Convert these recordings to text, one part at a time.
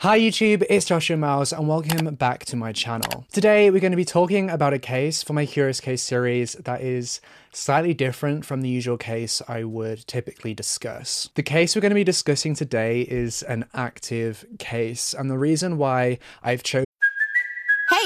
Hi YouTube, it's Joshua Miles and welcome back to my channel. Today we're going to be talking about a case for my Curious Case series that is slightly different from the usual case I would typically discuss. The case we're going to be discussing today is an active case and the reason why I've chosen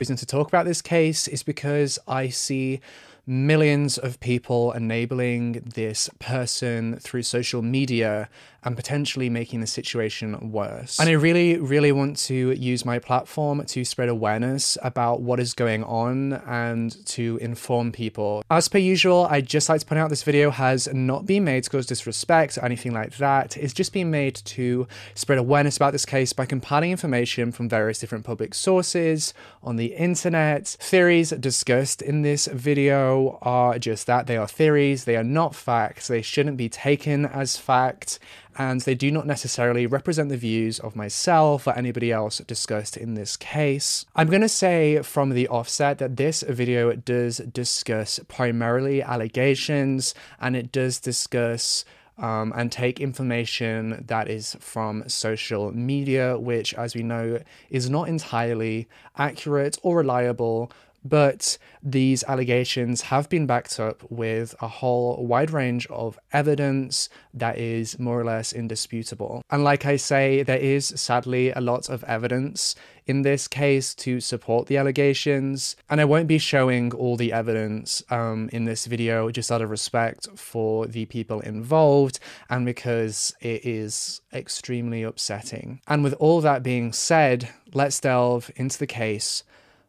Reason to talk about this case is because I see millions of people enabling this person through social media and potentially making the situation worse. And I really, really want to use my platform to spread awareness about what is going on and to inform people. As per usual, I'd just like to point out this video has not been made to cause disrespect or anything like that. It's just been made to spread awareness about this case by compiling information from various different public sources on the internet. Theories discussed in this video are just that they are theories, they are not facts, they shouldn't be taken as fact and they do not necessarily represent the views of myself or anybody else discussed in this case. I'm going to say from the offset that this video does discuss primarily allegations and it does discuss um, and take information that is from social media, which, as we know, is not entirely accurate or reliable. But these allegations have been backed up with a whole wide range of evidence that is more or less indisputable. And like I say, there is sadly a lot of evidence in this case to support the allegations. And I won't be showing all the evidence um, in this video just out of respect for the people involved and because it is extremely upsetting. And with all that being said, let's delve into the case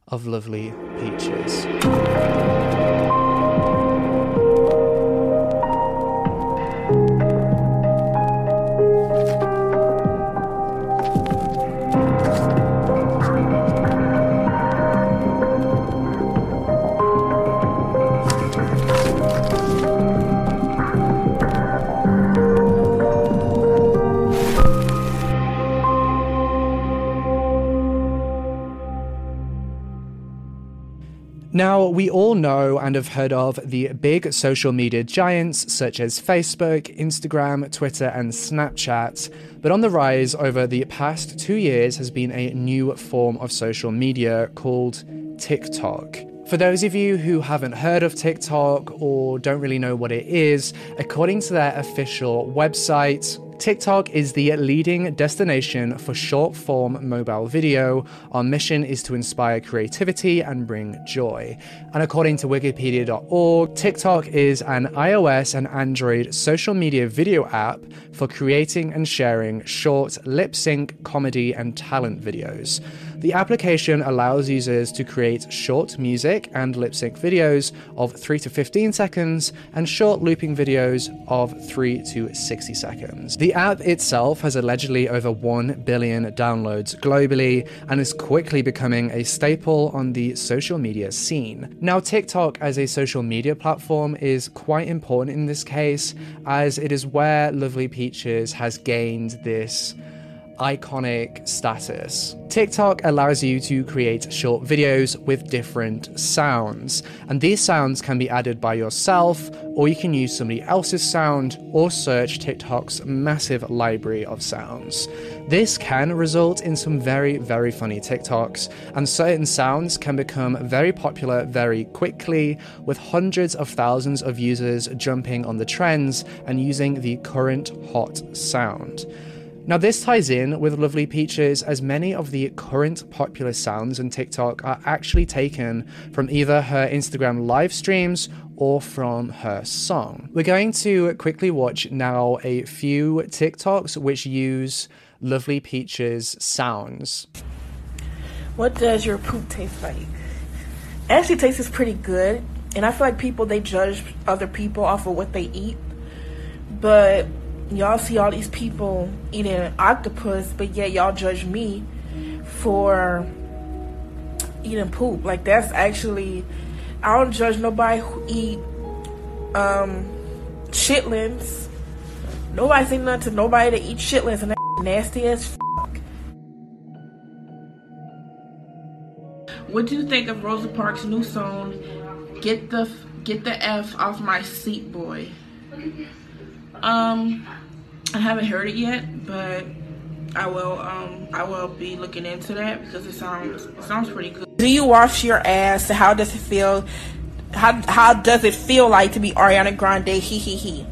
of lovely peaches. Now, we all know and have heard of the big social media giants such as Facebook, Instagram, Twitter, and Snapchat. But on the rise over the past two years has been a new form of social media called TikTok. For those of you who haven't heard of TikTok or don't really know what it is, according to their official website, TikTok is the leading destination for short form mobile video. Our mission is to inspire creativity and bring joy. And according to Wikipedia.org, TikTok is an iOS and Android social media video app for creating and sharing short lip sync, comedy, and talent videos. The application allows users to create short music and lip sync videos of 3 to 15 seconds and short looping videos of 3 to 60 seconds. The app itself has allegedly over 1 billion downloads globally and is quickly becoming a staple on the social media scene. Now, TikTok as a social media platform is quite important in this case, as it is where Lovely Peaches has gained this iconic status. TikTok allows you to create short videos with different sounds, and these sounds can be added by yourself, or you can use somebody else's sound, or search TikTok's massive library of sounds. This can result in some very, very funny TikToks, and certain sounds can become very popular very quickly, with hundreds of thousands of users jumping on the trends and using the current hot sound. Now, this ties in with Lovely Peaches as many of the current popular sounds on TikTok are actually taken from either her Instagram live streams or from her song. We're going to quickly watch now a few TikToks which use Lovely Peaches sounds. What does your poop taste like? Actually tastes pretty good, and I feel like people they judge other people off of what they eat. But y'all see all these people eating octopus, but yet y'all judge me for eating poop. Like that's actually I don't judge nobody who eat um chitlins. Nobody say nothing to nobody that eat chitlins and that nasty as fuck. What do you think of Rosa Parks' new song, "Get the Get the F Off My Seat, Boy"? Um, I haven't heard it yet, but I will. Um, I will be looking into that because it sounds it sounds pretty good. Do you wash your ass? How does it feel? How how does it feel like to be Ariana Grande? He he he.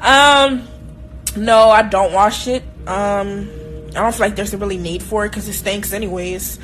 Um, no, I don't wash it. Um, I don't feel like there's a really need for it because it stinks anyways.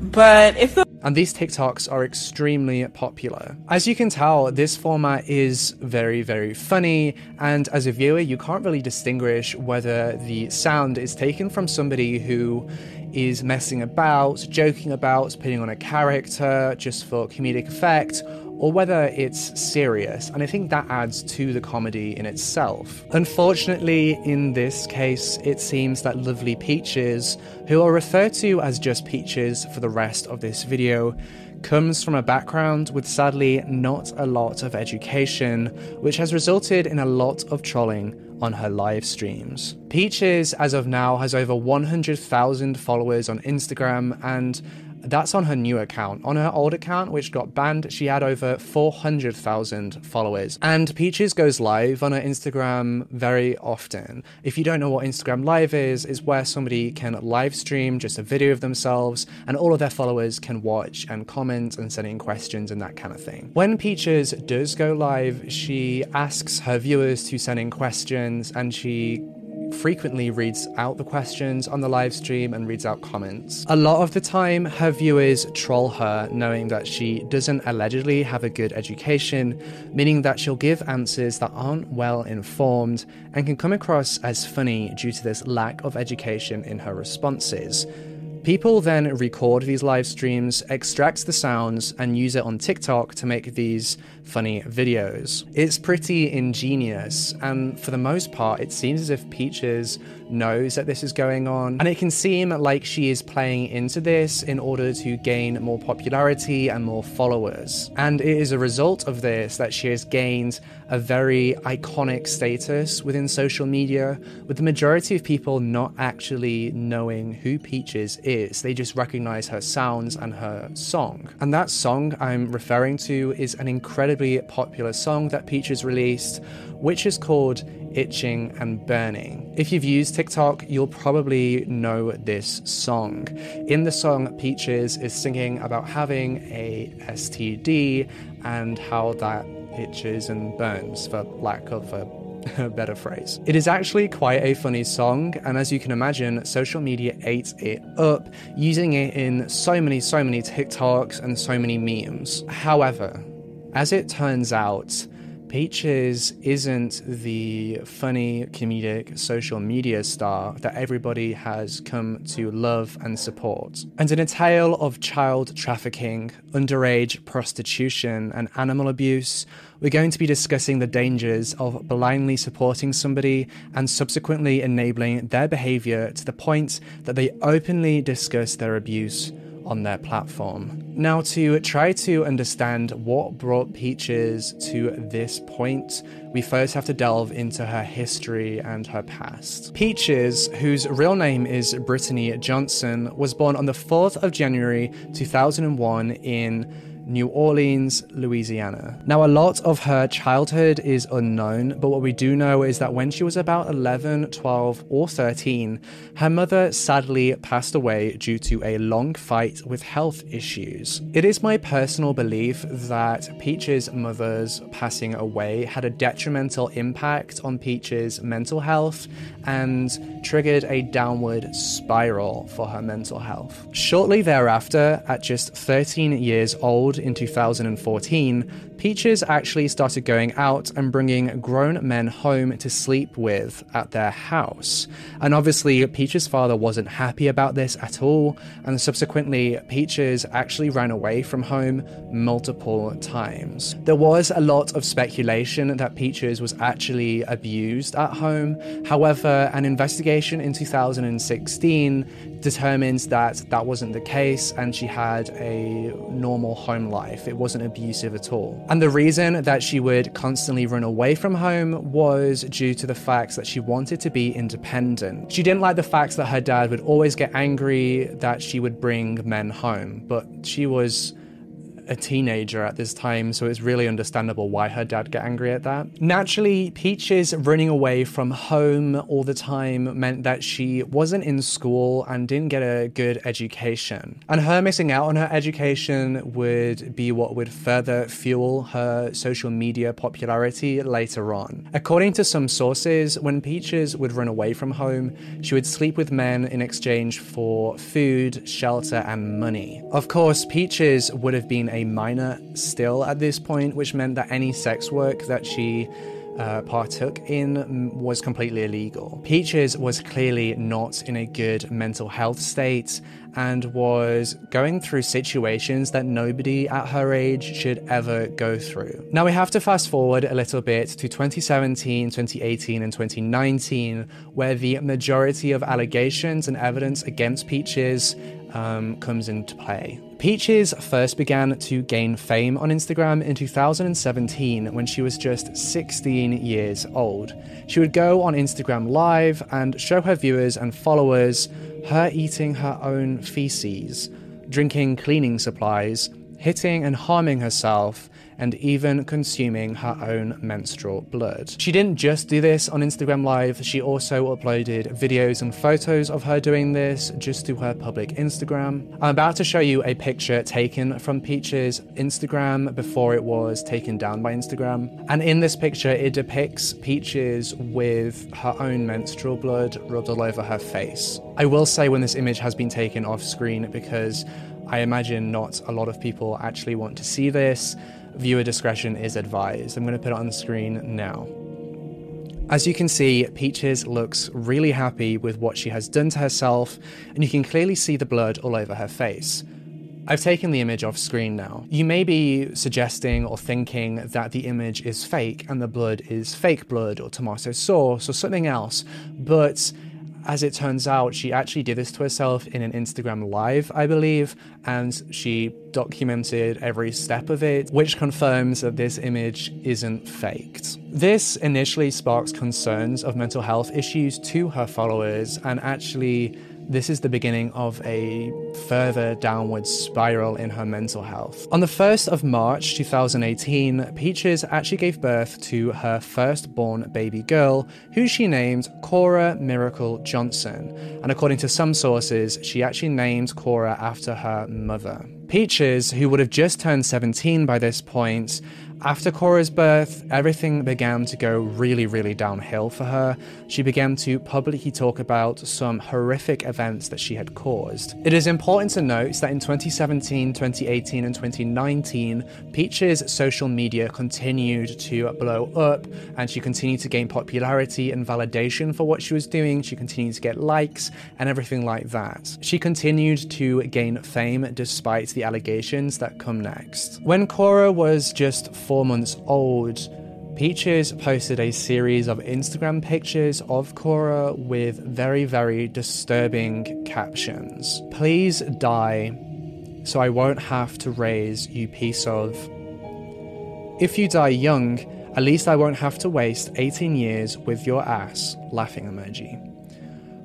But it and these TikToks are extremely popular. As you can tell, this format is very, very funny, and as a viewer, you can't really distinguish whether the sound is taken from somebody who is messing about, joking about, putting on a character just for comedic effect, or whether it's serious, and I think that adds to the comedy in itself. Unfortunately, in this case, it seems that Lovely Peaches, who are referred to as just Peaches for the rest of this video, comes from a background with sadly not a lot of education, which has resulted in a lot of trolling on her live streams. Peaches, as of now, has over 100,000 followers on Instagram and that's on her new account. On her old account, which got banned, she had over 400,000 followers. And Peaches goes live on her Instagram very often. If you don't know what Instagram Live is, is where somebody can live stream just a video of themselves and all of their followers can watch and comment and send in questions and that kind of thing. When Peaches does go live, she asks her viewers to send in questions and she frequently reads out the questions on the live stream and reads out comments. A lot of the time, her viewers troll her, knowing that she doesn't allegedly have a good education, meaning that she'll give answers that aren't well informed and can come across as funny due to this lack of education in her responses. People then record these live streams, extract the sounds, and use it on TikTok to make these funny videos. It's pretty ingenious, and for the most part, it seems as if Peaches knows that this is going on, and it can seem like she is playing into this in order to gain more popularity and more followers. And it is a result of this that she has gained a very iconic status within social media, with the majority of people not actually knowing who Peaches is. They just recognize her sounds and her song. And that song I'm referring to is an incredibly popular song that Peaches released, which is called Itching and Burning. If you've used TikTok, you'll probably know this song. In the song, Peaches is singing about having a STD and how that itches and burns, for lack of a a better phrase. It is actually quite a funny song, and as you can imagine, social media ate it up, using it in so many, so many TikToks and so many memes. However, as it turns out, Peaches isn't the funny, comedic social media star that everybody has come to love and support. And in a tale of child trafficking, underage prostitution, and animal abuse, we're going to be discussing the dangers of blindly supporting somebody and subsequently enabling their behavior to the point that they openly discuss their abuse on their platform. Now, to try to understand what brought Peaches to this point, we first have to delve into her history and her past. Peaches, whose real name is Brittany Johnson, was born on the 4th of January 2001 in New Orleans, Louisiana. Now, a lot of her childhood is unknown, but what we do know is that when she was about 11, 12, or 13, her mother sadly passed away due to a long fight with health issues. It is my personal belief that Peach's mother's passing away had a detrimental impact on Peach's mental health and triggered a downward spiral for her mental health. Shortly thereafter, at just 13 years old in 2014, Peaches actually started going out and bringing grown men home to sleep with at their house. And obviously, Peaches' father wasn't happy about this at all, and subsequently, Peaches actually ran away from home multiple times. There was a lot of speculation that Peaches was actually abused at home. However, an investigation in 2016 determines that that wasn't the case and she had a normal home life. It wasn't abusive at all. And the reason that she would constantly run away from home was due to the fact that she wanted to be independent. She didn't like the fact that her dad would always get angry that she would bring men home, but she was a teenager at this time, so it's really understandable why her dad got angry at that. Naturally, Peaches running away from home all the time meant that she wasn't in school and didn't get a good education. And her missing out on her education would be what would further fuel her social media popularity later on. According to some sources, when Peaches would run away from home, she would sleep with men in exchange for food, shelter, and money. Of course, Peaches would have been a minor still at this point, which meant that any sex work that she uh, partook in was completely illegal. Peaches was clearly not in a good mental health state and was going through situations that nobody at her age should ever go through. Now we have to fast forward a little bit to 2017, 2018, and 2019, where the majority of allegations and evidence against Peaches um, comes into play. Peaches first began to gain fame on Instagram in 2017 when she was just 16 years old. She would go on Instagram Live and show her viewers and followers her eating her own feces, drinking cleaning supplies, hitting and harming herself, and even consuming her own menstrual blood. She didn't just do this on Instagram Live, she also uploaded videos and photos of her doing this just to her public Instagram. I'm about to show you a picture taken from Peach's Instagram before it was taken down by Instagram. And in this picture, it depicts Peaches with her own menstrual blood rubbed all over her face. I will say when this image has been taken off screen because I imagine not a lot of people actually want to see this. Viewer discretion is advised. I'm going to put it on the screen now. As you can see, Peaches looks really happy with what she has done to herself, and you can clearly see the blood all over her face. I've taken the image off screen now. You may be suggesting or thinking that the image is fake and the blood is fake blood or tomato sauce or something else, but as it turns out, she actually did this to herself in an Instagram live, I believe, and she documented every step of it, which confirms that this image isn't faked. This initially sparks concerns of mental health issues to her followers and actually this is the beginning of a further downward spiral in her mental health. On the 1st of March 2018, Peaches actually gave birth to her firstborn baby girl, who she named Cora Miracle Johnson. And according to some sources, she actually named Cora after her mother. Peaches, who would have just turned 17 by this point, after Cora's birth, everything began to go really, really downhill for her. She began to publicly talk about some horrific events that she had caused. It is important to note that in 2017, 2018, and 2019, Peach's social media continued to blow up and she continued to gain popularity and validation for what she was doing. She continued to get likes and everything like that. She continued to gain fame despite the allegations that come next. When Cora was just four months old, Peaches posted a series of Instagram pictures of Cora with very, very disturbing captions. Please die so I won't have to raise you piece of. If you die young, at least I won't have to waste 18 years with your ass, laughing emoji.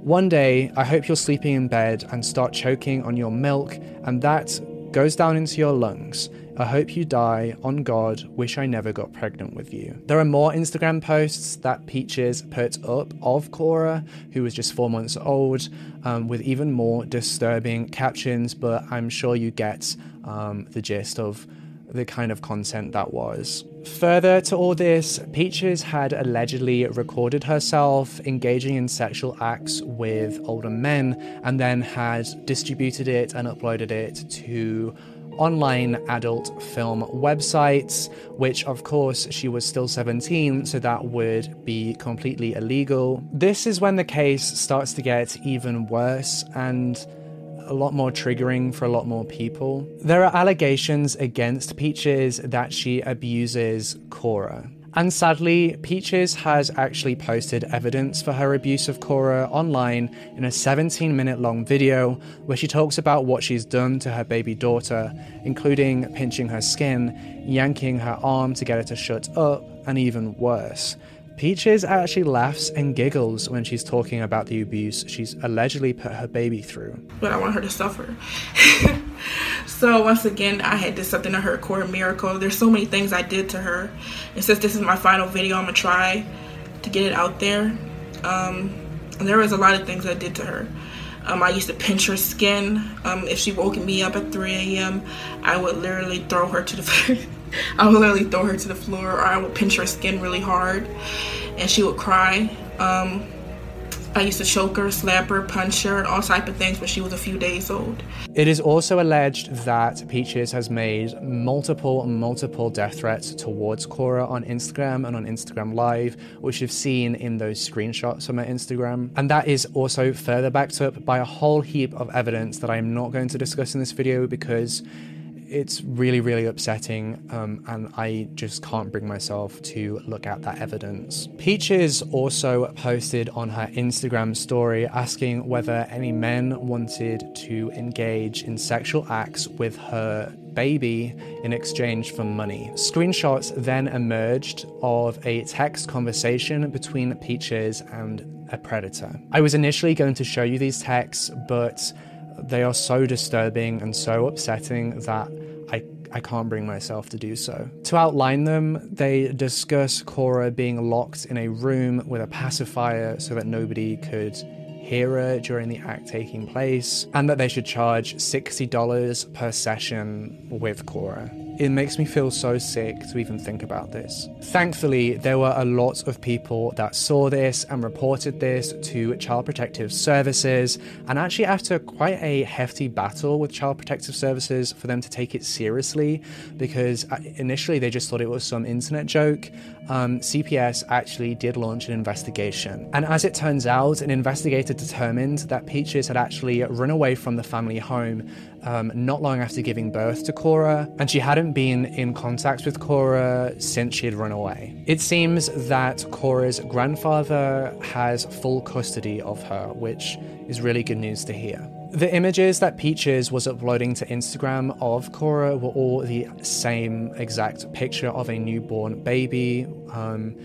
One day, I hope you're sleeping in bed and start choking on your milk, and that goes down into your lungs I hope you die. On God, wish I never got pregnant with you. There are more Instagram posts that Peaches put up of Cora, who was just four months old, um, with even more disturbing captions, but I'm sure you get um, the gist of the kind of content that was. Further to all this, Peaches had allegedly recorded herself engaging in sexual acts with older men and then had distributed it and uploaded it to online adult film websites, which of course she was still 17, so that would be completely illegal. This is when the case starts to get even worse and a lot more triggering for a lot more people. There are allegations against Peaches that she abuses Cora. And sadly, Peaches has actually posted evidence for her abuse of Cora online in a 17 minute long video where she talks about what she's done to her baby daughter, including pinching her skin, yanking her arm to get her to shut up, and even worse. Peaches actually laughs and giggles when she's talking about the abuse she's allegedly put her baby through. But I want her to suffer. so once again, I had did something to her Cora Miracle. There's so many things I did to her. And since this is my final video, I'm gonna try to get it out there. Um, and there was a lot of things I did to her. Um, I used to pinch her skin. Um, if she woke me up at 3 a.m., I would literally throw her to the I would literally throw her to the floor or I would pinch her skin really hard and she would cry. Um, I used to choke her, slap her, punch her, and all type of things when she was a few days old. It is also alleged that Peaches has made multiple, multiple death threats towards Cora on Instagram and on Instagram Live, which you've seen in those screenshots from her Instagram. And that is also further backed up by a whole heap of evidence that I am not going to discuss in this video because it's really, really upsetting, um, and I just can't bring myself to look at that evidence. Peaches also posted on her Instagram story asking whether any men wanted to engage in sexual acts with her baby in exchange for money. Screenshots then emerged of a text conversation between Peaches and a predator. I was initially going to show you these texts, but they are so disturbing and so upsetting that I, I can't bring myself to do so. To outline them, they discuss Cora being locked in a room with a pacifier so that nobody could hear her during the act taking place, and that they should charge $60 per session with Cora. It makes me feel so sick to even think about this. Thankfully, there were a lot of people that saw this and reported this to Child Protective Services, and actually, after quite a hefty battle with Child Protective Services for them to take it seriously, because uh, initially they just thought it was some internet joke, um, CPS actually did launch an investigation. And as it turns out, an investigator determined that Peaches had actually run away from the family home um, not long after giving birth to Cora, and she hadn't been in contact with Cora since she had run away. It seems that Cora's grandfather has full custody of her, which is really good news to hear. The images that Peaches was uploading to Instagram of Cora were all the same exact picture of a newborn baby. Um,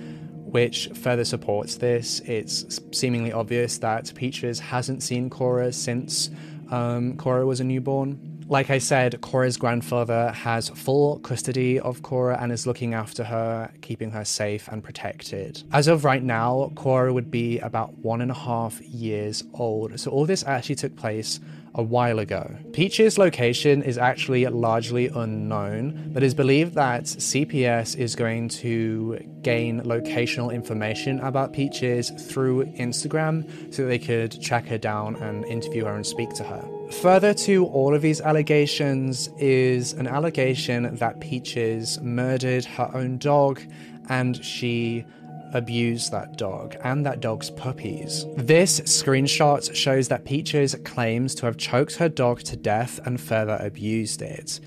which further supports this. It's seemingly obvious that Peaches hasn't seen Cora since um, Cora was a newborn. Like I said, Cora's grandfather has full custody of Cora and is looking after her, keeping her safe and protected. As of right now, Cora would be about one and a half years old. So all this actually took place a while ago. Peach's location is actually largely unknown, but it is believed that CPS is going to gain locational information about Peaches through Instagram so they could track her down and interview her and speak to her. Further to all of these allegations is an allegation that Peaches murdered her own dog and she abused that dog and that dog's puppies. This screenshot shows that Peaches claims to have choked her dog to death and further abused it.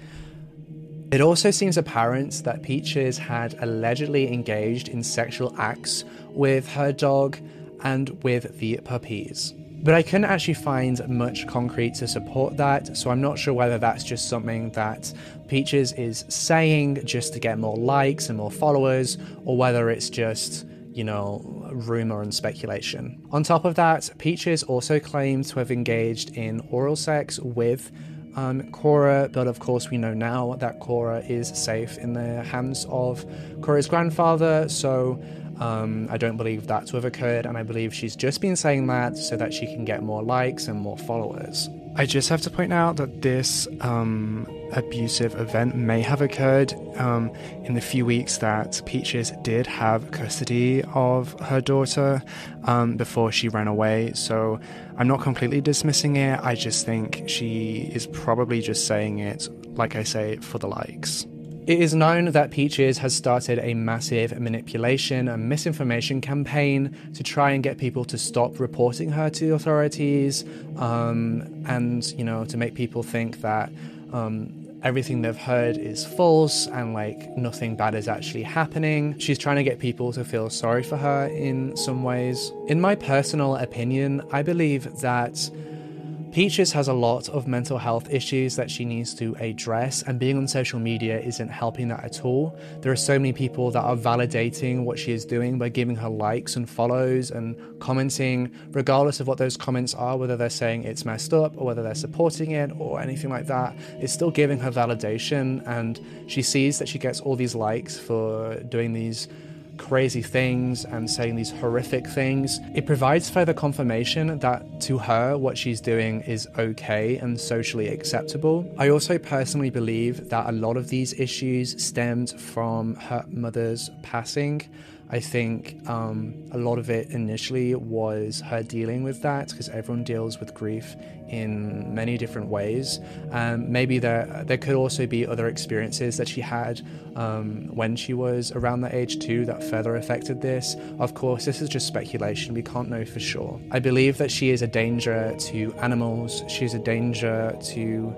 It also seems apparent that Peaches had allegedly engaged in sexual acts with her dog and with the puppies. But I couldn't actually find much concrete to support that, so I'm not sure whether that's just something that Peaches is saying just to get more likes and more followers, or whether it's just you know, rumor and speculation. On top of that, Peaches also claimed to have engaged in oral sex with um, Cora, but of course, we know now that Cora is safe in the hands of Cora's grandfather, so um, I don't believe that to have occurred, and I believe she's just been saying that so that she can get more likes and more followers. I just have to point out that this um, abusive event may have occurred um, in the few weeks that Peaches did have custody of her daughter um, before she ran away. So I'm not completely dismissing it. I just think she is probably just saying it, like I say, for the likes. It is known that Peaches has started a massive manipulation and misinformation campaign to try and get people to stop reporting her to the authorities, um, and you know to make people think that um, everything they've heard is false and like nothing bad is actually happening. She's trying to get people to feel sorry for her in some ways. In my personal opinion, I believe that Peaches has a lot of mental health issues that she needs to address, and being on social media isn't helping that at all. There are so many people that are validating what she is doing by giving her likes and follows and commenting, regardless of what those comments are, whether they're saying it's messed up or whether they're supporting it or anything like that. It's still giving her validation, and she sees that she gets all these likes for doing these crazy things and saying these horrific things, it provides further confirmation that to her, what she's doing is okay and socially acceptable. I also personally believe that a lot of these issues stemmed from her mother's passing. I think um, a lot of it initially was her dealing with that because everyone deals with grief in many different ways. Um, maybe there there could also be other experiences that she had um, when she was around that age too that further affected this. Of course, this is just speculation. We can't know for sure. I believe that she is a danger to animals. She's a danger to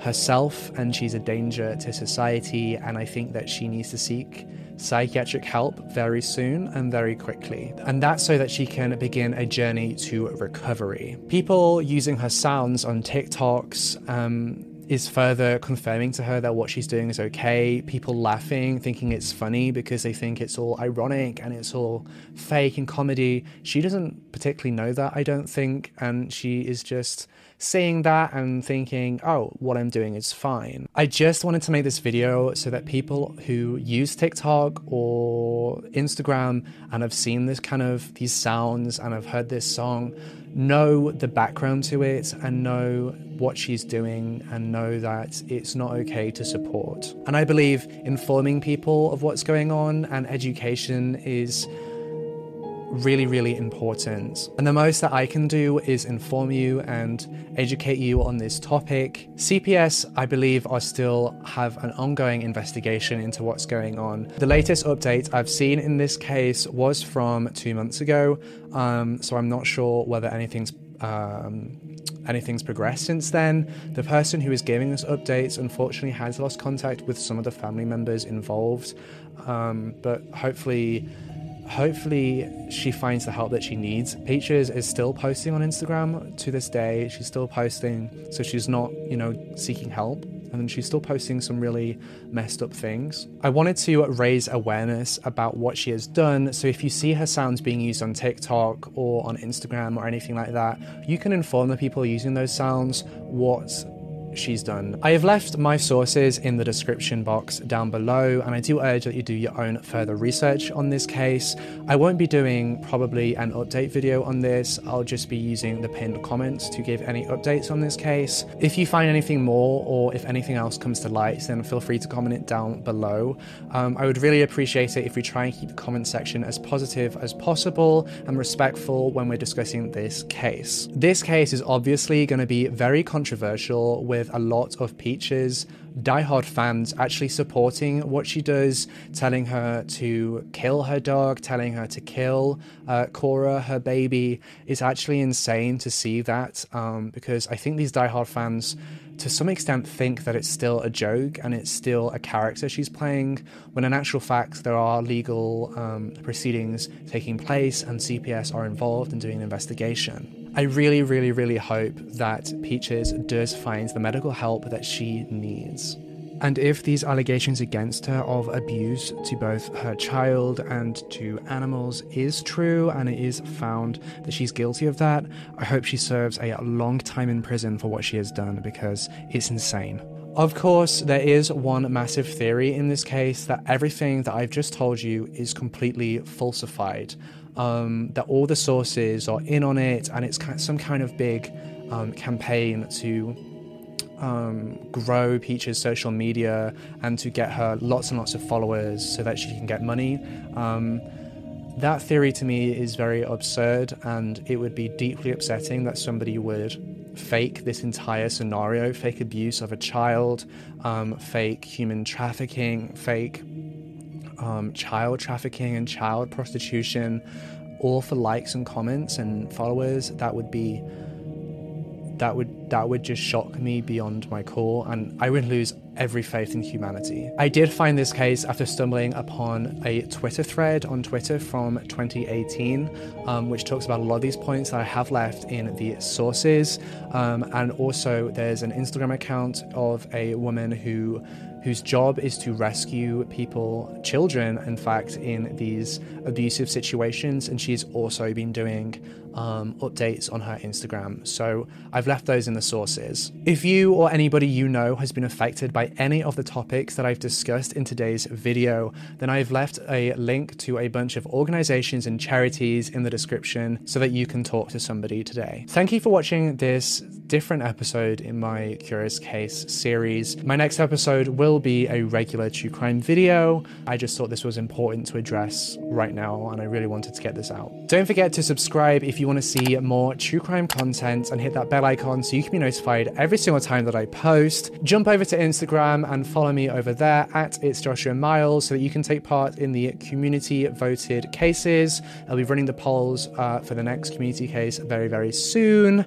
herself and she's a danger to society and I think that she needs to seek psychiatric help very soon and very quickly. And that's so that she can begin a journey to recovery. People using her sounds on TikToks um, is further confirming to her that what she's doing is okay. People laughing, thinking it's funny because they think it's all ironic and it's all fake and comedy. She doesn't particularly know that, I don't think, and she is just seeing that and thinking, oh, what I'm doing is fine. I just wanted to make this video so that people who use TikTok or Instagram and have seen this kind of these sounds and have heard this song know the background to it and know what she's doing and know that it's not okay to support. And I believe informing people of what's going on and education is really, really important. And the most that I can do is inform you and educate you on this topic. CPS, I believe, are still have an ongoing investigation into what's going on. The latest update I've seen in this case was from two months ago, um, so I'm not sure whether anything's um, anything's progressed since then. The person who is giving us updates unfortunately has lost contact with some of the family members involved, um, but hopefully hopefully she finds the help that she needs. Peaches is still posting on Instagram to this day. She's still posting, so she's not, you know, seeking help. And she's still posting some really messed up things. I wanted to raise awareness about what she has done. So if you see her sounds being used on TikTok or on Instagram or anything like that, you can inform the people using those sounds what she's done. I have left my sources in the description box down below, and I do urge that you do your own further research on this case. I won't be doing probably an update video on this, I'll just be using the pinned comments to give any updates on this case. If you find anything more or if anything else comes to light, then feel free to comment it down below. Um, I would really appreciate it if we try and keep the comment section as positive as possible and respectful when we're discussing this case. This case is obviously going to be very controversial with with a lot of Peaches diehard fans actually supporting what she does, telling her to kill her dog, telling her to kill uh, Cora, her baby. It's actually insane to see that um, because I think these diehard fans, to some extent, think that it's still a joke and it's still a character she's playing, when in actual fact, there are legal um, proceedings taking place and CPS are involved in doing an investigation. I really, really, really hope that Peaches does find the medical help that she needs. And if these allegations against her of abuse to both her child and to animals is true and it is found that she's guilty of that, I hope she serves a long time in prison for what she has done because it's insane. Of course, there is one massive theory in this case that everything that I've just told you is completely falsified. Um, that all the sources are in on it, and it's some kind of big um, campaign to um, grow Peach's social media and to get her lots and lots of followers so that she can get money. Um, that theory to me is very absurd, and it would be deeply upsetting that somebody would fake this entire scenario fake abuse of a child, um, fake human trafficking, fake um, child trafficking and child prostitution, all for likes and comments and followers. That would be that would that would just shock me beyond my core and I would lose every faith in humanity. I did find this case after stumbling upon a Twitter thread on Twitter from 2018, um, which talks about a lot of these points that I have left in the sources. Um, and also, there's an Instagram account of a woman who whose job is to rescue people, children, in fact, in these abusive situations. And she's also been doing um, updates on her Instagram. So I've left those in the sources. If you or anybody you know has been affected by any of the topics that I've discussed in today's video, then I've left a link to a bunch of organizations and charities in the description so that you can talk to somebody today. Thank you for watching this different episode in my Curious Case series. My next episode will be a regular true crime video. I just thought this was important to address right now and I really wanted to get this out. Don't forget to subscribe if you want to see more true crime content and hit that bell icon so you can be notified every single time that I post. Jump over to Instagram and follow me over there at It's Joshua Miles so that you can take part in the community voted cases. I'll be running the polls uh, for the next community case very, very soon.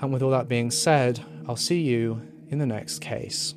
And with all that being said, I'll see you in the next case.